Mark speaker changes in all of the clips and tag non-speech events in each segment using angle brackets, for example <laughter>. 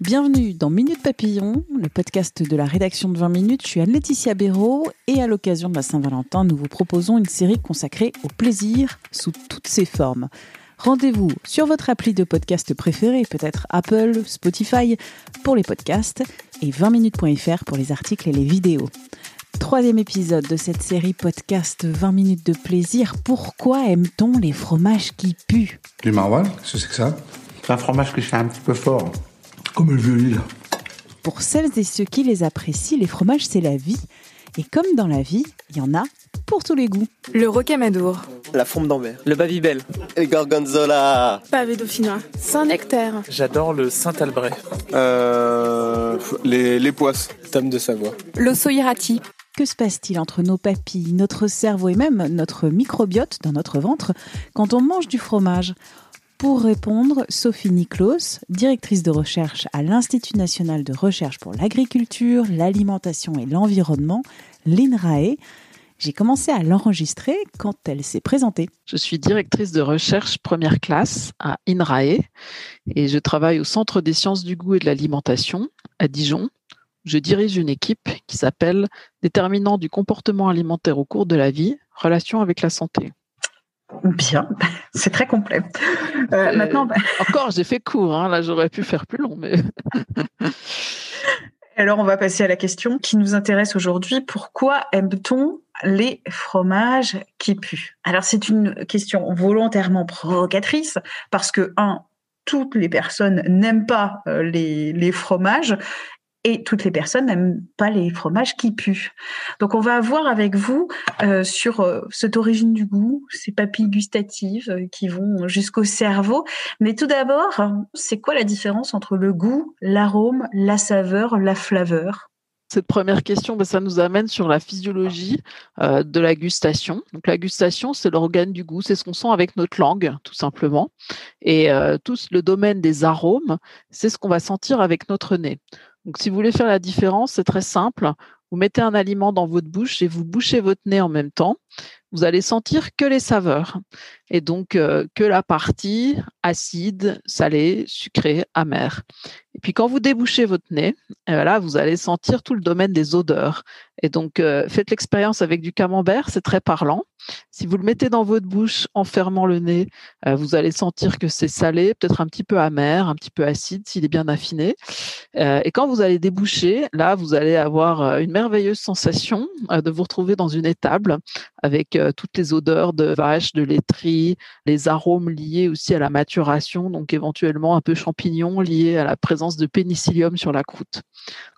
Speaker 1: Bienvenue dans Minute Papillon, le podcast de la rédaction de 20 minutes. Je suis Anne-Laetitia Béraud et à l'occasion de la Saint-Valentin, nous vous proposons une série consacrée au plaisir sous toutes ses formes. Rendez-vous sur votre appli de podcast préféré, peut-être Apple, Spotify pour les podcasts et 20minutes.fr pour les articles et les vidéos. Troisième épisode de cette série podcast 20 minutes de plaisir. Pourquoi aime-t-on les fromages qui puent?
Speaker 2: Du maroilles, qu'est-ce que c'est que ça?
Speaker 3: C'est un fromage que je fais un petit peu fort.
Speaker 2: Comme le vieux là.
Speaker 1: Pour celles et ceux qui les apprécient, les fromages c'est la vie. Et comme dans la vie, il y en a pour tous les goûts.
Speaker 4: Le rocamadour,
Speaker 5: La fourme d'Ambert.
Speaker 6: Le Babybel.
Speaker 5: Et Gorgonzola.
Speaker 4: pavé dauphinois, Saint-Nectaire,
Speaker 7: J'adore le Saint-Albret.
Speaker 8: Euh, les, les poisses.
Speaker 6: Tome de Savoie.
Speaker 4: l'ossoirati,
Speaker 1: Que se passe-t-il entre nos papilles, notre cerveau et même notre microbiote dans notre ventre quand on mange du fromage? Pour répondre, Sophie Niklos, directrice de recherche à l'Institut national de recherche pour l'agriculture, l'alimentation et l'environnement, l'INRAE. J'ai commencé à l'enregistrer quand elle s'est présentée.
Speaker 9: Je suis directrice de recherche première classe à INRAE et je travaille au Centre des sciences du goût et de l'alimentation à Dijon. Je dirige une équipe qui s'appelle Déterminant du comportement alimentaire au cours de la vie, relation avec la santé.
Speaker 10: Bien, <laughs> c'est très complet. Euh,
Speaker 9: Euh,
Speaker 10: maintenant, bah, <laughs>
Speaker 9: Encore, j'ai fait court, hein, là j'aurais pu faire plus long, mais <laughs>
Speaker 10: alors on va passer à la question qui nous intéresse aujourd'hui. Pourquoi aime-t-on les fromages qui puent? Alors c'est une question volontairement provocatrice parce que un, toutes les personnes n'aiment pas euh, les, les fromages et toutes les personnes n'aiment pas les fromages qui puent. Donc on va voir avec vous euh, sur euh, cette origine du goût, ces papilles gustatives euh, qui vont jusqu'au cerveau. Mais tout d'abord, c'est quoi la différence entre le goût, l'arôme, la saveur, la flaveur?
Speaker 9: Cette première question, ben, ça nous amène sur la physiologie de la gustation. Donc la gustation, c'est l'organe du goût, c'est ce qu'on sent avec notre langue, tout simplement. Et tout le domaine des arômes, c'est ce qu'on va sentir avec notre nez. Donc si vous voulez faire la différence, c'est très simple. Vous mettez un aliment dans votre bouche et vous bouchez votre nez en même temps. Vous allez sentir que les saveurs et donc euh, que la partie acide, salée, sucrée, amère. Et puis quand vous débouchez votre nez, et là vous allez sentir tout le domaine des odeurs. Et donc euh, faites l'expérience avec du camembert, c'est très parlant. Si vous le mettez dans votre bouche en fermant le nez, euh, vous allez sentir que c'est salé, peut-être un petit peu amer, un petit peu acide s'il est bien affiné. Euh, et quand vous allez déboucher, là vous allez avoir euh, une merveilleuse sensation euh, de vous retrouver dans une étable avec euh, toutes les odeurs de vache, de laiterie, les arômes liés aussi à la maturation, donc éventuellement un peu champignons liés à la présence de pénicillium sur la croûte.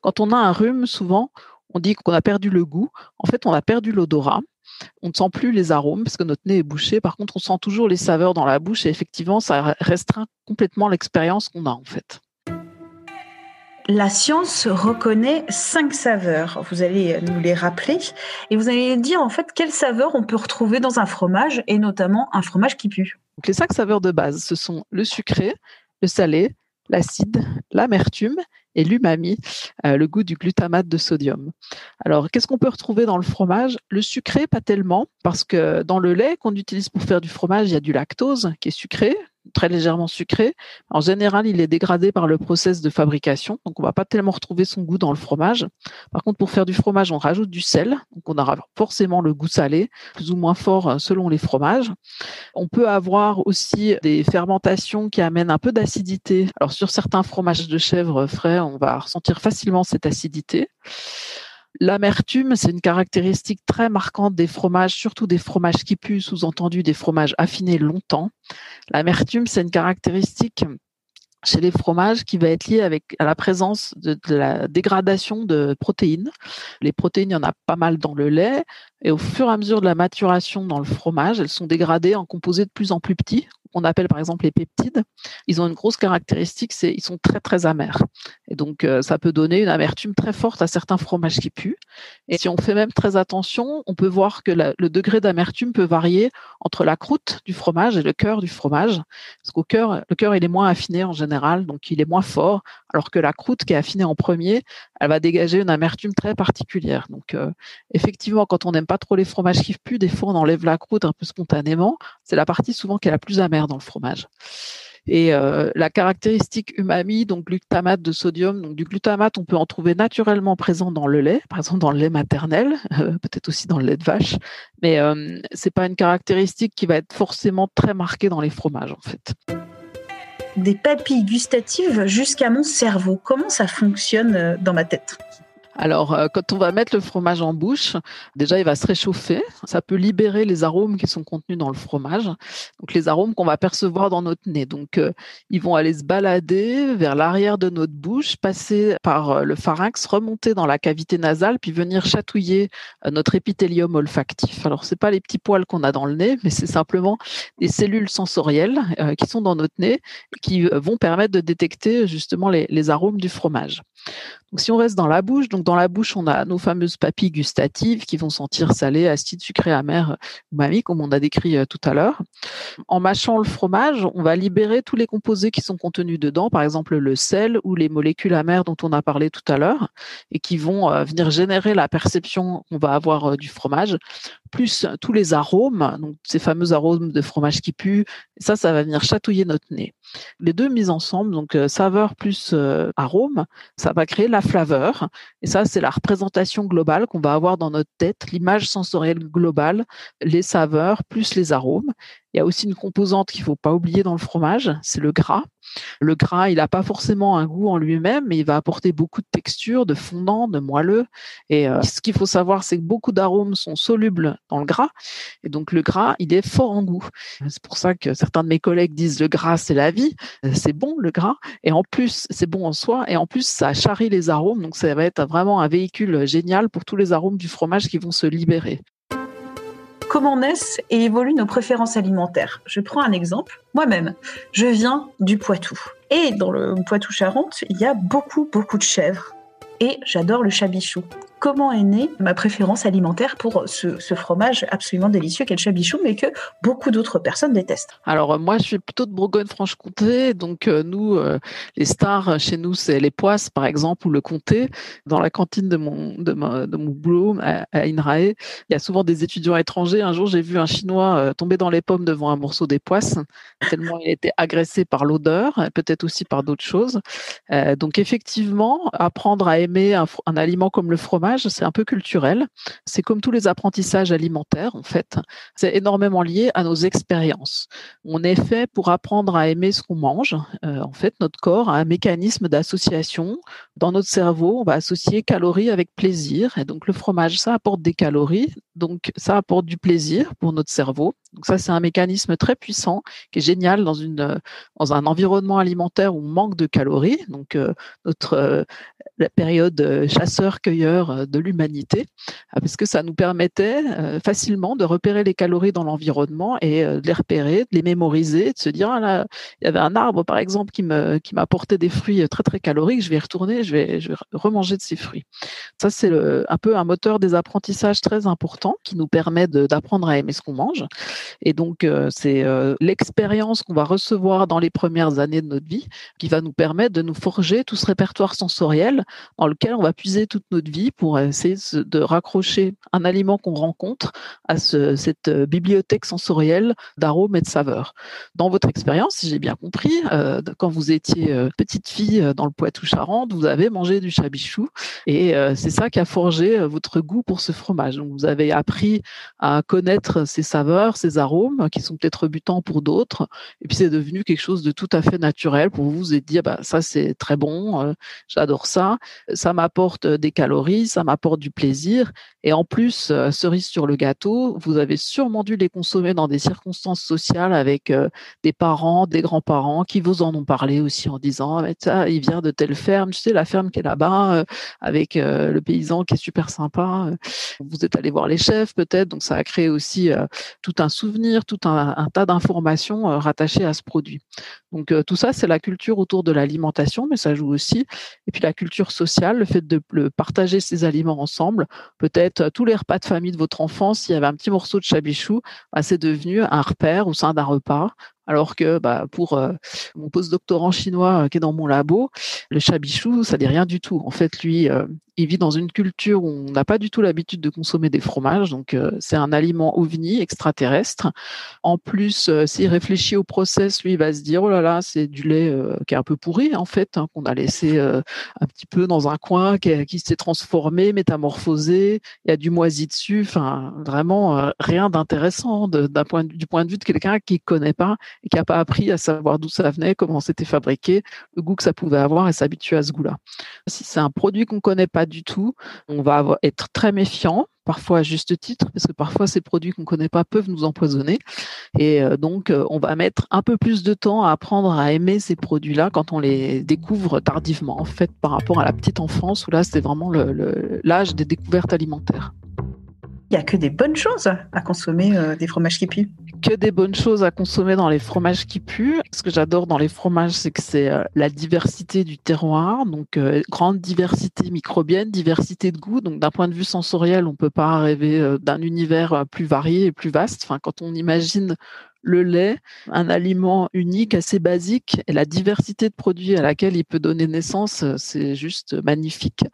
Speaker 9: Quand on a un rhume, souvent, on dit qu'on a perdu le goût. En fait, on a perdu l'odorat. On ne sent plus les arômes parce que notre nez est bouché. Par contre, on sent toujours les saveurs dans la bouche et effectivement, ça restreint complètement l'expérience qu'on a en fait.
Speaker 10: La science reconnaît cinq saveurs. Vous allez nous les rappeler et vous allez dire en fait quelles saveurs on peut retrouver dans un fromage et notamment un fromage qui pue.
Speaker 9: Donc, les cinq saveurs de base, ce sont le sucré, le salé, l'acide, l'amertume et l'umami, euh, le goût du glutamate de sodium. Alors, qu'est-ce qu'on peut retrouver dans le fromage? Le sucré, pas tellement, parce que dans le lait qu'on utilise pour faire du fromage, il y a du lactose qui est sucré, très légèrement sucré. En général, il est dégradé par le process de fabrication, donc on va pas tellement retrouver son goût dans le fromage. Par contre, pour faire du fromage, on rajoute du sel, donc on aura forcément le goût salé, plus ou moins fort euh, selon les fromages. On peut avoir aussi des fermentations qui amènent un peu d'acidité. Alors sur certains fromages de chèvre frais, on va ressentir facilement cette acidité. L'amertume, c'est une caractéristique très marquante des fromages, surtout des fromages qui puent, sous-entendu des fromages affinés longtemps. L'amertume, c'est une caractéristique chez les fromages qui va être liée avec à la présence de, la dégradation de protéines. Les protéines, il y en a pas mal dans le lait et au fur et à mesure de la maturation dans le fromage, elles sont dégradées en composés de plus en plus petits qu'on appelle par exemple les peptides, ils ont une grosse caractéristique, c'est ils sont très très amers. Et donc euh, ça peut donner une amertume très forte à certains fromages qui puent. Et si on fait même très attention, on peut voir que le degré d'amertume peut varier entre la croûte du fromage et le cœur du fromage. Parce qu'au cœur, le cœur il est moins affiné en général, donc il est moins fort, alors que la croûte qui est affinée en premier, elle va dégager une amertume très particulière. Donc euh, effectivement, quand on n'aime pas trop les fromages qui puent, des fois on enlève la croûte un peu spontanément. C'est la partie souvent qui est la plus amère dans le fromage. Et euh, la caractéristique umami, donc glutamate de sodium, donc du glutamate, on peut en trouver naturellement présent dans le lait, par exemple dans le lait maternel, <laughs> euh, peut-être aussi dans le lait de vache, mais euh, c'est pas une caractéristique qui va être forcément très marquée dans les fromages en fait.
Speaker 10: Des papilles gustatives jusqu'à mon cerveau. Comment ça fonctionne euh, dans ma tête?
Speaker 9: Alors, euh, quand on va mettre le fromage en bouche, déjà, il va se réchauffer. Ça peut libérer les arômes qui sont contenus dans le fromage. Donc, les arômes qu'on va percevoir dans notre nez. Donc, euh, ils vont aller se balader vers l'arrière de notre bouche, passer par euh, le pharynx, remonter dans la cavité nasale, puis venir chatouiller notre épithélium olfactif. Alors, c'est pas les petits poils qu'on a dans le nez, mais c'est simplement des cellules sensorielles qui sont dans notre nez, qui vont permettre de détecter justement les arômes du fromage. Donc, si on reste dans la bouche, donc dans la bouche, on a nos fameuses papilles gustatives qui vont sentir salé, acide, sucré, amer, umami, comme on a décrit euh, tout à l'heure. En mâchant le fromage, on va libérer tous les composés qui sont contenus dedans, par exemple le sel ou les molécules amères dont on a parlé tout à l'heure, et qui vont euh, venir générer la perception qu'on va avoir euh, du fromage, plus tous les arômes, donc ces fameux arômes de fromage qui puent. Ça, ça va venir chatouiller notre nez. Les deux mises ensemble, donc saveur plus arôme, ça va créer la flaveur. Et ça, c'est la représentation globale qu'on va avoir dans notre tête, l'image sensorielle globale, les saveurs plus les arômes. Il y a aussi une composante qu'il faut pas oublier dans le fromage, c'est le gras. Le gras, il n'a pas forcément un goût en lui-même, mais il va apporter beaucoup de texture, de fondant, de moelleux. Et euh, ce qu'il faut savoir, c'est que beaucoup d'arômes sont solubles dans le gras. Et donc le gras, il est fort en goût. C'est pour ça que certains de mes collègues disent le gras, c'est la vie. C'est bon le gras. Et en plus, c'est bon en soi. Et en plus, ça charrie les arômes. Donc ça va être vraiment un véhicule génial pour tous les arômes du fromage qui vont se libérer
Speaker 10: comment naissent et évoluent nos préférences alimentaires. Je prends un exemple. Moi-même, je viens du Poitou. Et dans le Poitou-Charentes, il y a beaucoup, beaucoup de chèvres. Et j'adore le chabichou comment est née ma préférence alimentaire pour ce, fromage absolument délicieux qu'est chabichou, mais que beaucoup d'autres personnes détestent.
Speaker 9: Alors euh, moi, je suis plutôt de Bourgogne-Franche-Comté, donc euh, nous, euh, les stars chez nous, c'est les poisses, par exemple, ou le comté. Dans la cantine de mon de mon boulot à, Inrae, il y a souvent des étudiants étrangers. Un jour, j'ai vu un Chinois tomber dans les pommes devant un morceau des poisses, tellement il était agressé par l'odeur, peut-être aussi par d'autres choses. donc effectivement, apprendre à aimer un aliment comme le fromage c'est un peu culturel. C'est comme tous les apprentissages alimentaires, en fait. C'est énormément lié à nos expériences. On est fait pour apprendre à aimer ce qu'on mange. Euh, en fait, notre corps a un mécanisme d'association. Dans notre cerveau, on va associer calories avec plaisir. Et donc, le fromage, ça apporte des calories. Donc, ça apporte du plaisir pour notre cerveau. Donc, ça, c'est un mécanisme très puissant qui est génial dans une, dans un environnement alimentaire où on manque de calories. Donc, euh, notre euh, la période chasseur-cueilleur de l'humanité, euh, parce que ça nous permettait euh, facilement de repérer les calories dans l'environnement et euh, de les repérer, de les mémoriser, de se dire ah là, il y avait un arbre par exemple qui me qui m'apportait des fruits très très caloriques, je vais y retourner, je vais je vais remanger de ces fruits. Ça c'est un peu un moteur des apprentissages très important qui nous permet d'apprendre à aimer ce qu'on mange. Et donc c'est l'expérience qu'on va recevoir dans les premières années de notre vie qui va nous permettre de nous forger tout ce répertoire sensoriel dans lequel on va puiser toute notre vie pour essayer de raccrocher un aliment qu'on rencontre à cette euh, bibliothèque sensorielle d'arômes et de saveurs. Dans votre expérience, si j'ai bien compris, euh, quand vous étiez euh, petite fille dans le Poitou-Charentes, vous avez mangé du chabichou et c'est ça qui a forgé votre goût pour ce fromage. Donc, vous avez appris à connaître ces saveurs, ces arômes qui sont peut-être rebutants pour d'autres et puis c'est devenu quelque chose de tout à fait naturel pour vous. Êtes dit, ah bah, ça c'est très bon, j'adore ça, ça m'apporte des calories, ça m'apporte du plaisir. Et en plus, euh, cerise sur le gâteau, vous avez sûrement dû les consommer dans des circonstances sociales avec euh, des parents, des grands-parents qui vous en ont parlé aussi en disant ah, ça, il vient de telle ferme, tu sais la ferme qui est là-bas euh, avec le paysan qui est super sympa. Vous êtes allé voir les chefs peut-être, donc ça a créé aussi tout un souvenir, tout un, tas d'informations rattachées à ce produit. Donc tout ça, c'est la culture autour de l'alimentation, mais ça joue aussi. Et puis la culture sociale, le fait de partager ces aliments ensemble, peut-être tous les repas de famille de votre enfance, s'il y avait un petit morceau de chabichou, bah, c'est devenu un repère au sein d'un repas. Alors que bah, pour euh, mon post-doctorant chinois euh, qui est dans mon labo, le chabichou, ça dit rien du tout. En fait, lui, euh, il vit dans une culture où on n'a pas du tout l'habitude de consommer des fromages, donc c'est un aliment ovni extraterrestre. En plus, s'il réfléchit au process, lui, il va se dire oh là là, c'est du lait qui est un peu pourri en fait, hein, qu'on a laissé un petit peu dans un coin, qui, qui s'est transformé, métamorphosé. Il y a du moisi dessus. Enfin, vraiment rien d'intéressant d'un point du point de vue de quelqu'un qui connaît pas et qui n'a pas appris à savoir d'où ça venait, comment c'était fabriqué, le goût que ça pouvait avoir et s'habituer à ce goût-là. Si c'est un produit qu'on connaît pas du tout, on va être très méfiant parfois à juste titre, parce que parfois ces produits qu'on ne connaît pas peuvent nous empoisonner. Et euh, donc, euh, on va mettre un peu plus de temps à apprendre à aimer ces produits-là quand on les découvre tardivement, en fait, par rapport à la petite enfance, où là, c'est vraiment l'âge des découvertes alimentaires.
Speaker 10: Il n'y a que des bonnes choses à consommer euh, des fromages qui puent
Speaker 9: que des bonnes choses à consommer dans les fromages qui puent. Ce que j'adore dans les fromages, c'est que c'est euh, la diversité du terroir, donc euh, grande diversité microbienne, diversité de goût. Donc d'un point de vue sensoriel, on peut pas rêver euh, d'un univers plus varié et plus vaste. Enfin, quand on imagine le lait, un aliment unique, assez basique, et la diversité de produits à laquelle il peut donner naissance, c'est juste magnifique.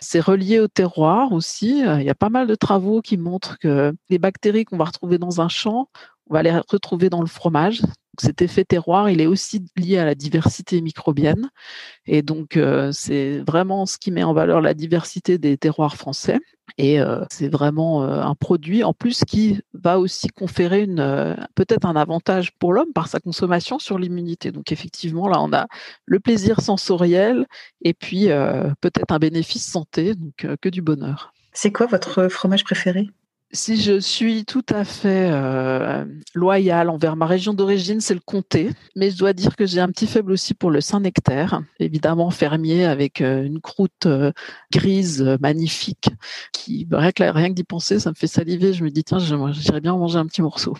Speaker 9: C'est relié au terroir aussi. Il y a pas mal de travaux qui montrent que les bactéries qu'on va retrouver dans un champ on va les retrouver dans le fromage. Cet effet terroir, il est aussi lié à la diversité microbienne. Et donc, euh, c'est vraiment ce qui met en valeur la diversité des terroirs français. Et euh, c'est vraiment euh, un produit, en plus, qui va aussi conférer peut-être un avantage pour l'homme par sa consommation sur l'immunité. Donc, effectivement, là, on a le plaisir sensoriel et puis peut-être un bénéfice santé, donc que du bonheur.
Speaker 10: C'est quoi votre fromage préféré?
Speaker 9: Si je suis tout à fait euh, loyale envers ma région d'origine, c'est le comté. Mais je dois dire que j'ai un petit faible aussi pour le Saint-Nectaire, évidemment fermier avec euh, une croûte euh, grise magnifique. Qui, rien que, rien que d'y penser, ça me fait saliver. Je me dis tiens, j'irais bien manger un petit morceau.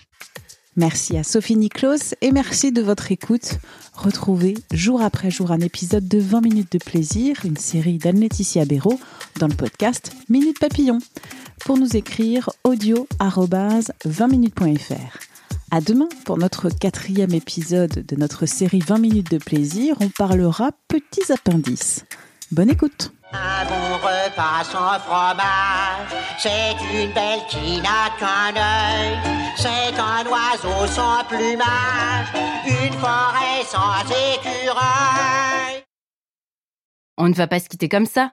Speaker 1: Merci à Sophie Niklos et merci de votre écoute. Retrouvez jour après jour un épisode de 20 minutes de plaisir, une série d'Anne-Laetitia Béraud dans le podcast Minute Papillon pour nous écrire audio 20minutes.fr. À demain pour notre quatrième épisode de notre série 20 minutes de plaisir. On parlera petits appendices. Bonne écoute.
Speaker 6: Un bon repas sans fromage, c'est une belle qui n'a qu'un œil. C'est un oiseau sans plumage, une forêt sans écureuil.
Speaker 7: On ne va pas se quitter comme ça.